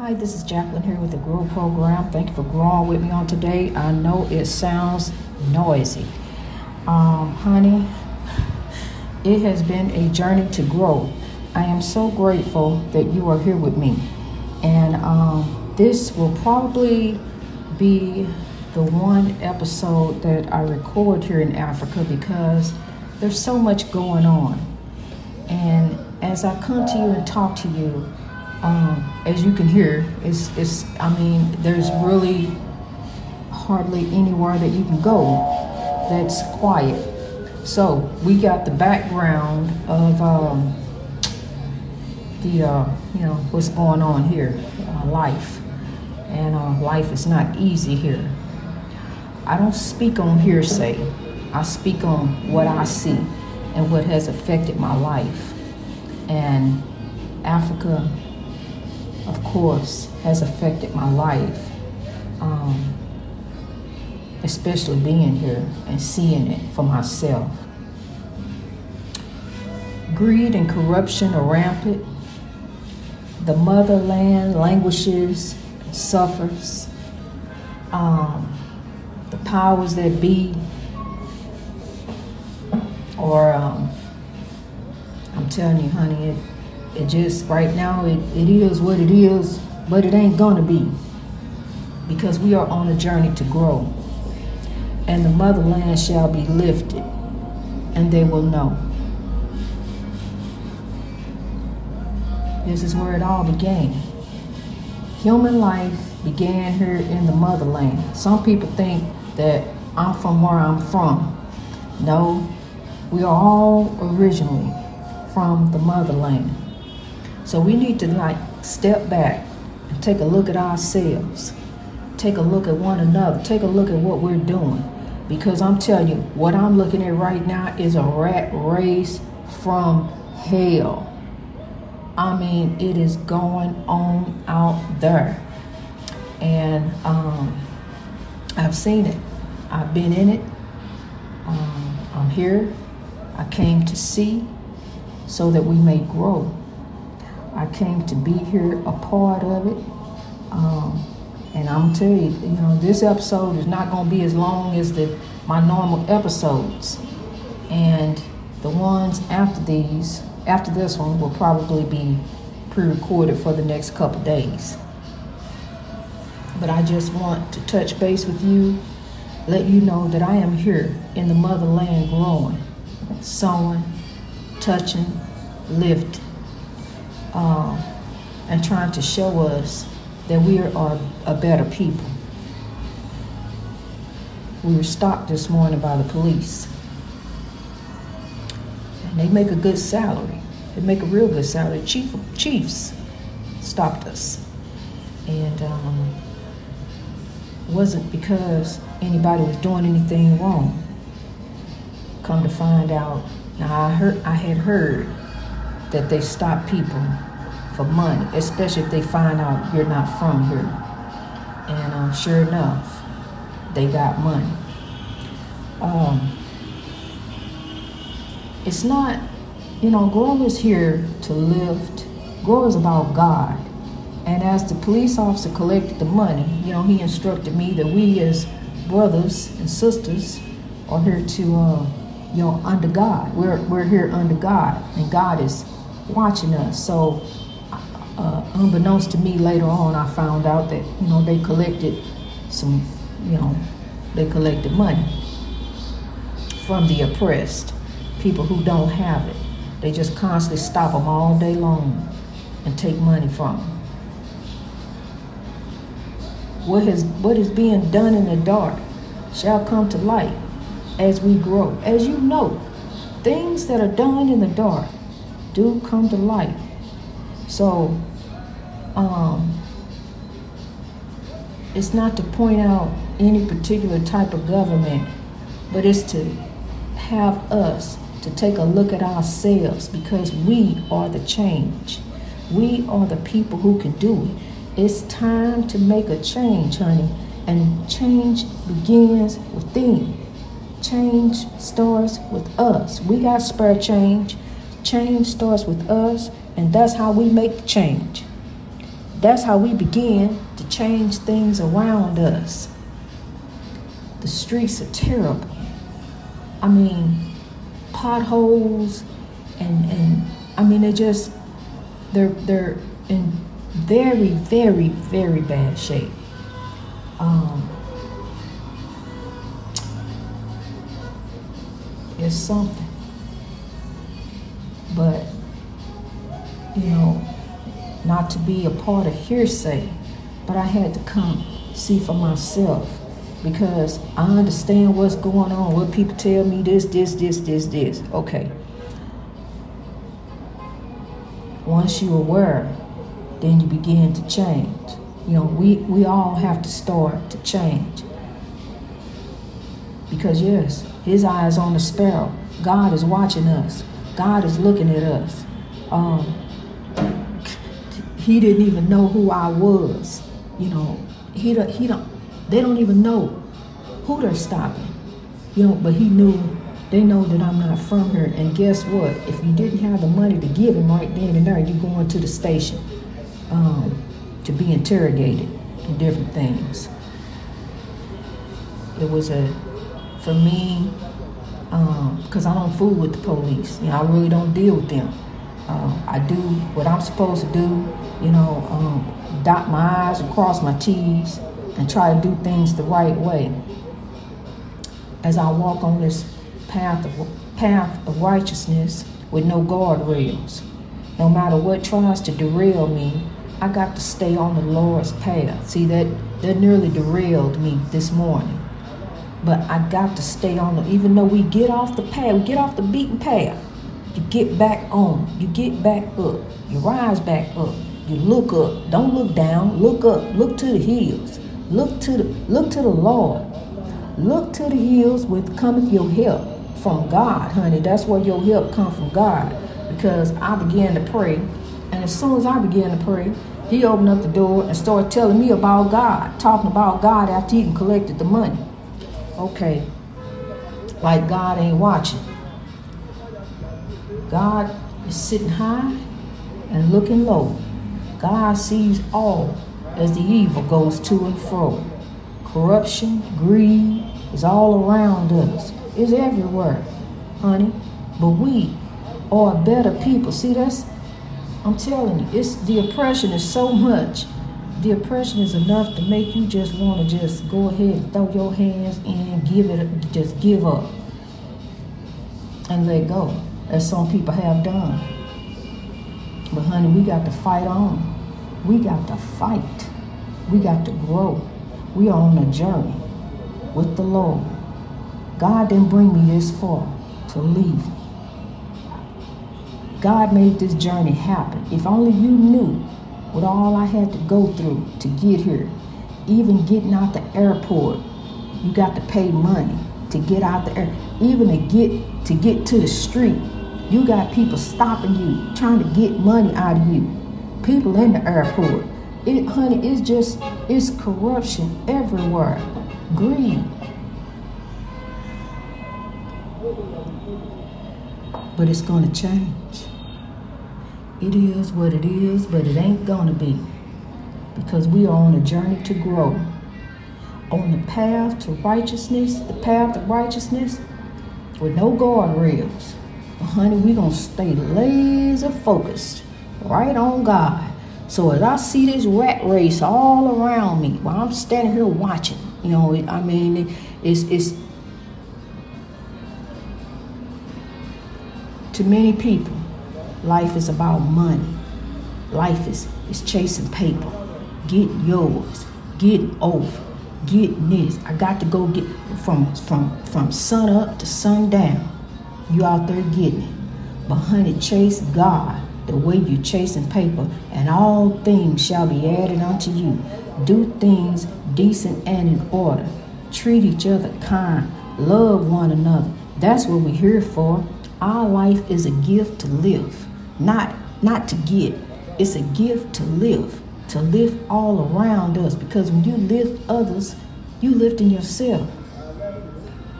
Hi, this is Jacqueline here with the Grow Program. Thank you for growing with me on today. I know it sounds noisy. Um, honey, it has been a journey to grow. I am so grateful that you are here with me. And um, this will probably be the one episode that I record here in Africa because there's so much going on. And as I come to you and talk to you, um, as you can hear, it's, it's, I mean, there's really hardly anywhere that you can go that's quiet. So we got the background of um, the, uh, you know, what's going on here, uh, life. And uh, life is not easy here. I don't speak on hearsay. I speak on what I see and what has affected my life. And Africa of course, has affected my life, um, especially being here and seeing it for myself. Greed and corruption are rampant. The motherland languishes, suffers. Um, the powers that be, or um, I'm telling you, honey, it, it just right now it, it is what it is, but it ain't gonna be. Because we are on a journey to grow. And the motherland shall be lifted, and they will know. This is where it all began. Human life began here in the motherland. Some people think that I'm from where I'm from. No, we are all originally from the motherland. So we need to like step back and take a look at ourselves. Take a look at one another. Take a look at what we're doing. Because I'm telling you, what I'm looking at right now is a rat race from hell. I mean, it is going on out there. And um, I've seen it. I've been in it. Um, I'm here. I came to see so that we may grow. I came to be here, a part of it. Um, and I'm telling you, you know, this episode is not going to be as long as the my normal episodes. And the ones after these, after this one, will probably be pre-recorded for the next couple days. But I just want to touch base with you, let you know that I am here in the motherland growing, sowing, touching, lifting um, and trying to show us that we are a better people. We were stopped this morning by the police. And they make a good salary. They make a real good salary. Chief, chiefs stopped us. And um, wasn't because anybody was doing anything wrong. Come to find out, now I heard I had heard that they stop people for money, especially if they find out you're not from here. And um, sure enough, they got money. Um, it's not, you know, grow is here to lift. Grow is about God. And as the police officer collected the money, you know, he instructed me that we as brothers and sisters are here to, uh, you know, under God. We're, we're here under God, and God is watching us. So, uh, unbeknownst to me, later on, I found out that you know they collected some, you know, they collected money from the oppressed, people who don't have it. They just constantly stop them all day long and take money from them. What has what is being done in the dark shall come to light as we grow. As you know, things that are done in the dark do come to light. So, um, it's not to point out any particular type of government, but it's to have us to take a look at ourselves because we are the change. We are the people who can do it. It's time to make a change, honey, and change begins within. Change starts with us. We got spare change. Change starts with us, and that's how we make change. that's how we begin to change things around us. The streets are terrible. I mean, potholes and and I mean they just they're they're in very very very bad shape. Um, it's something, but you know, not to be a part of hearsay, but I had to come see for myself because I understand what's going on. What people tell me this, this, this, this, this. Okay. Once you're aware, then you begin to change. You know, we, we all have to start to change. Because yes, his eye is on the sparrow. God is watching us. God is looking at us. Um, he didn't even know who I was. You know, he don't, he don't, they don't even know who they're stopping. You know, but he knew, they know that I'm not from here. And guess what? If you didn't have the money to give him right then and there, you're going to the station um, to be interrogated and different things. It was a, for me, because um, I don't fool with the police. You know, I really don't deal with them. Uh, I do what I'm supposed to do, you know, um, dot my I's and cross my T's and try to do things the right way. As I walk on this path of, path of righteousness with no guardrails, no matter what tries to derail me, I got to stay on the Lord's path. See, that, that nearly derailed me this morning. But I got to stay on the, even though we get off the path, we get off the beaten path you get back on. You get back up. You rise back up. You look up. Don't look down. Look up. Look to the hills. Look to the look to the Lord. Look to the hills with cometh your help from God, honey. That's where your help come from God. Because I began to pray, and as soon as I began to pray, he opened up the door and started telling me about God, talking about God after he collected the money. Okay, like God ain't watching. God is sitting high and looking low. God sees all as the evil goes to and fro. Corruption, greed is all around us. It's everywhere, honey. But we are better people. See, that's I'm telling you, it's the oppression is so much. The oppression is enough to make you just want to just go ahead and throw your hands and give it, just give up, and let go as some people have done. But honey, we got to fight on. We got to fight. We got to grow. We are on a journey with the Lord. God didn't bring me this far to leave. God made this journey happen. If only you knew what all I had to go through to get here. Even getting out the airport, you got to pay money to get out the air. Even to get to get to the street, you got people stopping you, trying to get money out of you. People in the airport. It, honey, it's just, it's corruption everywhere. Greed. But it's going to change. It is what it is, but it ain't to be. Because we are on a journey to grow. On the path to righteousness, the path of righteousness, with no guardrails But honey, we gonna stay laser focused right on God. So as I see this rat race all around me, while I'm standing here watching, you know, I mean, it's it's to many people, life is about money. Life is is chasing paper. Get yours. Get over. Get this. I got to go get from from from sun up to sundown you out there getting it. But honey, chase God the way you're chasing paper, and all things shall be added unto you. Do things decent and in order. Treat each other kind. Love one another. That's what we're here for. Our life is a gift to live, not not to get. It's a gift to live, to lift all around us. Because when you lift others, you lifting yourself.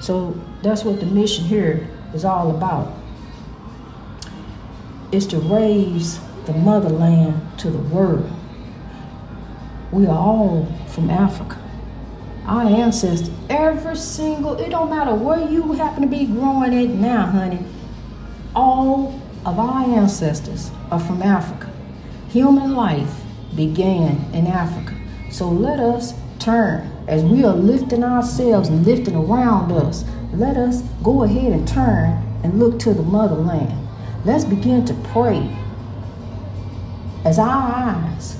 So that's what the mission here is all about. Is to raise the motherland to the world. we are all from Africa. Our ancestors, every single, it don't matter where you happen to be growing it now, honey, all of our ancestors are from Africa. Human life began in Africa. So let us turn as we are lifting ourselves and lifting around us. Let us go ahead and turn and look to the motherland. Let's begin to pray as our eyes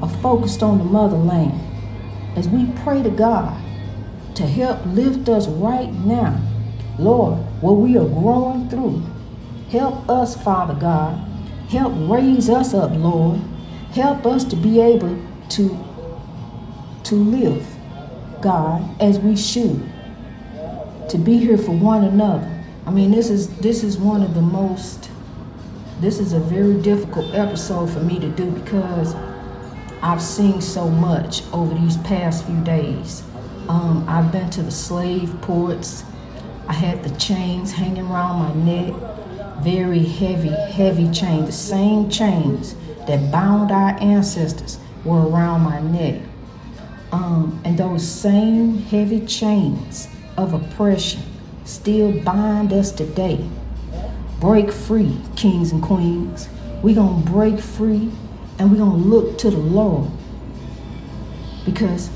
are focused on the motherland. As we pray to God to help lift us right now, Lord, what we are growing through, help us, Father God. Help raise us up, Lord. Help us to be able to, to live, God, as we should. To be here for one another. I mean, this is this is one of the most this is a very difficult episode for me to do because I've seen so much over these past few days. Um, I've been to the slave ports. I had the chains hanging around my neck, very heavy, heavy chains, the same chains that bound our ancestors were around my neck. Um, and those same heavy chains of oppression still bind us today. Break free, kings and queens. We're going to break free and we're going to look to the Lord because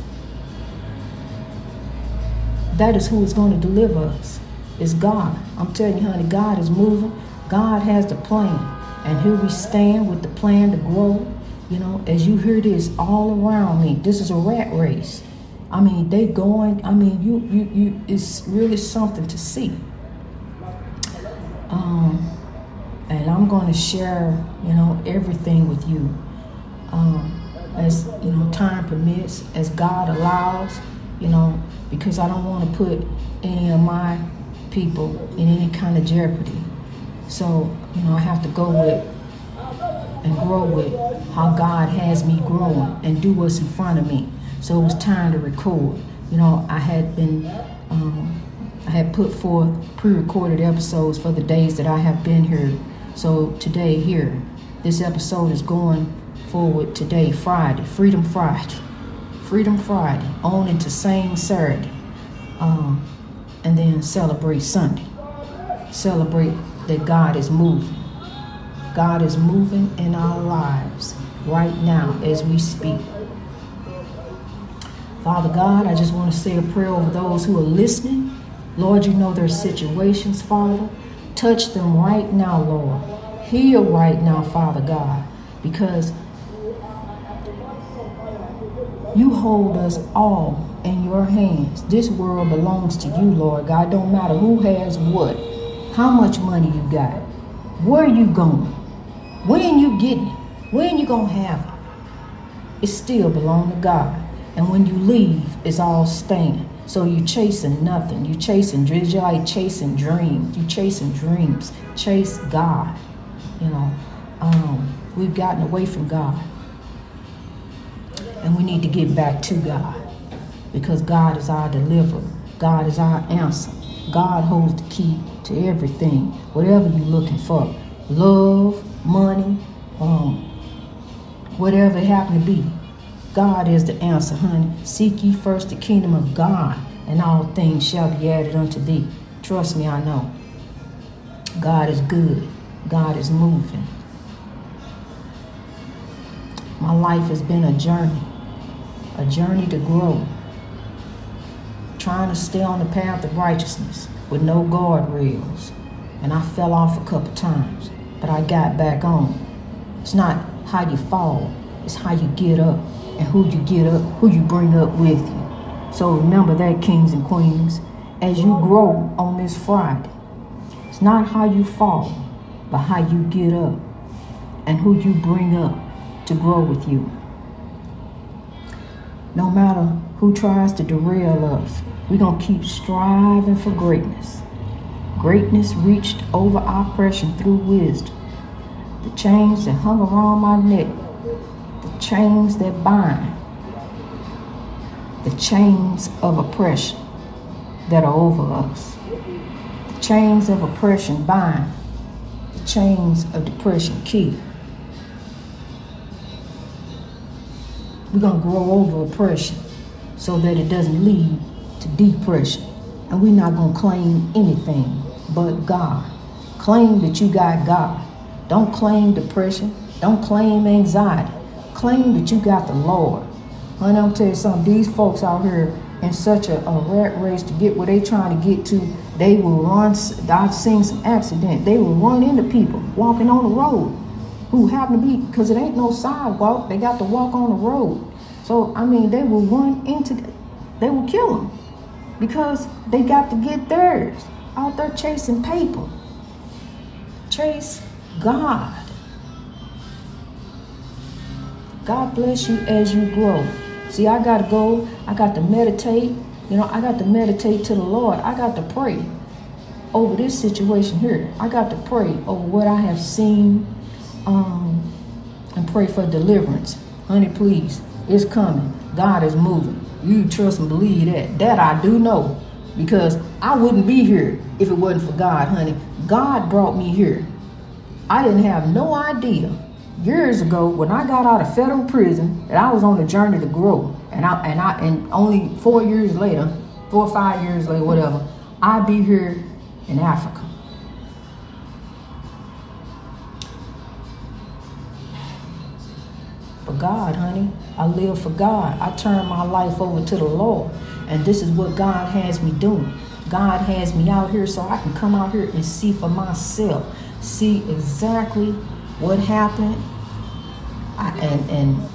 that is who is going to deliver us. It's God. I'm telling you, honey, God is moving. God has the plan. And here we stand with the plan to grow. You know, as you hear this all around me, this is a rat race. I mean, they going. I mean, you, you, you. It's really something to see. Um, and I'm going to share, you know, everything with you, um, as you know, time permits, as God allows, you know, because I don't want to put any of my people in any kind of jeopardy. So, you know, I have to go with and grow with how God has me growing and do what's in front of me. So it was time to record. You know, I had been, um, I had put forth pre-recorded episodes for the days that I have been here. So today here, this episode is going forward today, Friday, Freedom Friday, Freedom Friday, on into Same Saturday, um, and then celebrate Sunday. Celebrate that God is moving. God is moving in our lives right now as we speak. Father God, I just want to say a prayer over those who are listening. Lord, you know their situations, Father. Touch them right now, Lord. Heal right now, Father God, because you hold us all in your hands. This world belongs to you, Lord God. Don't matter who has what, how much money you got, where you going, when you getting it, when you gonna have it. It still belong to God. And when you leave, it's all staying. So you chasing nothing. You chasing dreams. You're like chasing dreams. You chasing dreams. Chase God. You know, um, we've gotten away from God. And we need to get back to God. Because God is our deliverer. God is our answer. God holds the key to everything. Whatever you're looking for. Love, money, um, whatever it happen to be. God is the answer, honey. Seek ye first the kingdom of God, and all things shall be added unto thee. Trust me, I know. God is good. God is moving. My life has been a journey, a journey to grow, trying to stay on the path of righteousness with no guardrails. And I fell off a couple times, but I got back on. It's not how you fall, it's how you get up and who you get up, who you bring up with you. So remember that, kings and queens, as you grow on this Friday. It's not how you fall, but how you get up and who you bring up to grow with you. No matter who tries to derail us, we're going to keep striving for greatness. Greatness reached over oppression through wisdom. The chains that hung around my neck the chains that bind, the chains of oppression that are over us. The chains of oppression bind, the chains of depression kill. We're going to grow over oppression so that it doesn't lead to depression. And we're not going to claim anything but God. Claim that you got God. Don't claim depression. Don't claim anxiety. Claim that you got the Lord. Honey, I'm tell you something. These folks out here in such a, a rat race to get where they trying to get to, they will run. I've seen some accident. They will run into people walking on the road who happen to be because it ain't no sidewalk. They got to walk on the road. So I mean, they will run into. They will kill them because they got to get theirs out there chasing paper. Chase God. God bless you as you grow. See, I got to go. I got to meditate. You know, I got to meditate to the Lord. I got to pray over this situation here. I got to pray over what I have seen um, and pray for deliverance. Honey, please, it's coming. God is moving. You trust and believe that. That I do know because I wouldn't be here if it wasn't for God, honey. God brought me here. I didn't have no idea years ago when I got out of federal prison that I was on a journey to grow. And I and I and only four years later, four or five years later, whatever, I'd be here in Africa. For God, honey. I live for God. I turn my life over to the Lord. And this is what God has me doing. God has me out here so I can come out here and see for myself. See exactly what happened. I, and, and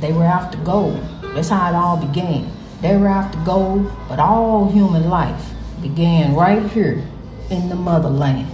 they were after gold. That's how it all began. They were after gold, but all human life began right here in the motherland.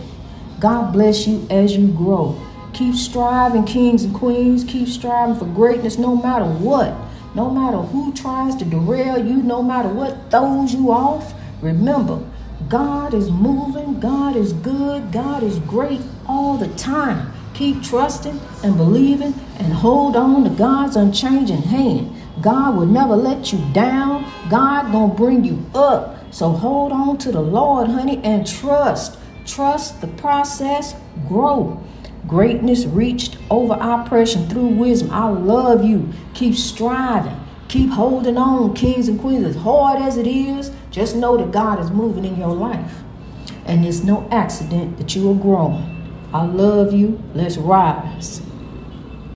God bless you as you grow. Keep striving, kings and queens. Keep striving for greatness no matter what. No matter who tries to derail you, no matter what throws you off. Remember, God is moving, God is good, God is great all the time. Keep trusting and believing and hold on to God's unchanging hand. God will never let you down. God gonna bring you up. So hold on to the Lord, honey, and trust. Trust the process. Grow. Greatness reached over oppression through wisdom. I love you. Keep striving. Keep holding on, kings and queens. As hard as it is, just know that God is moving in your life. And it's no accident that you are growing. I love you. Let's rise.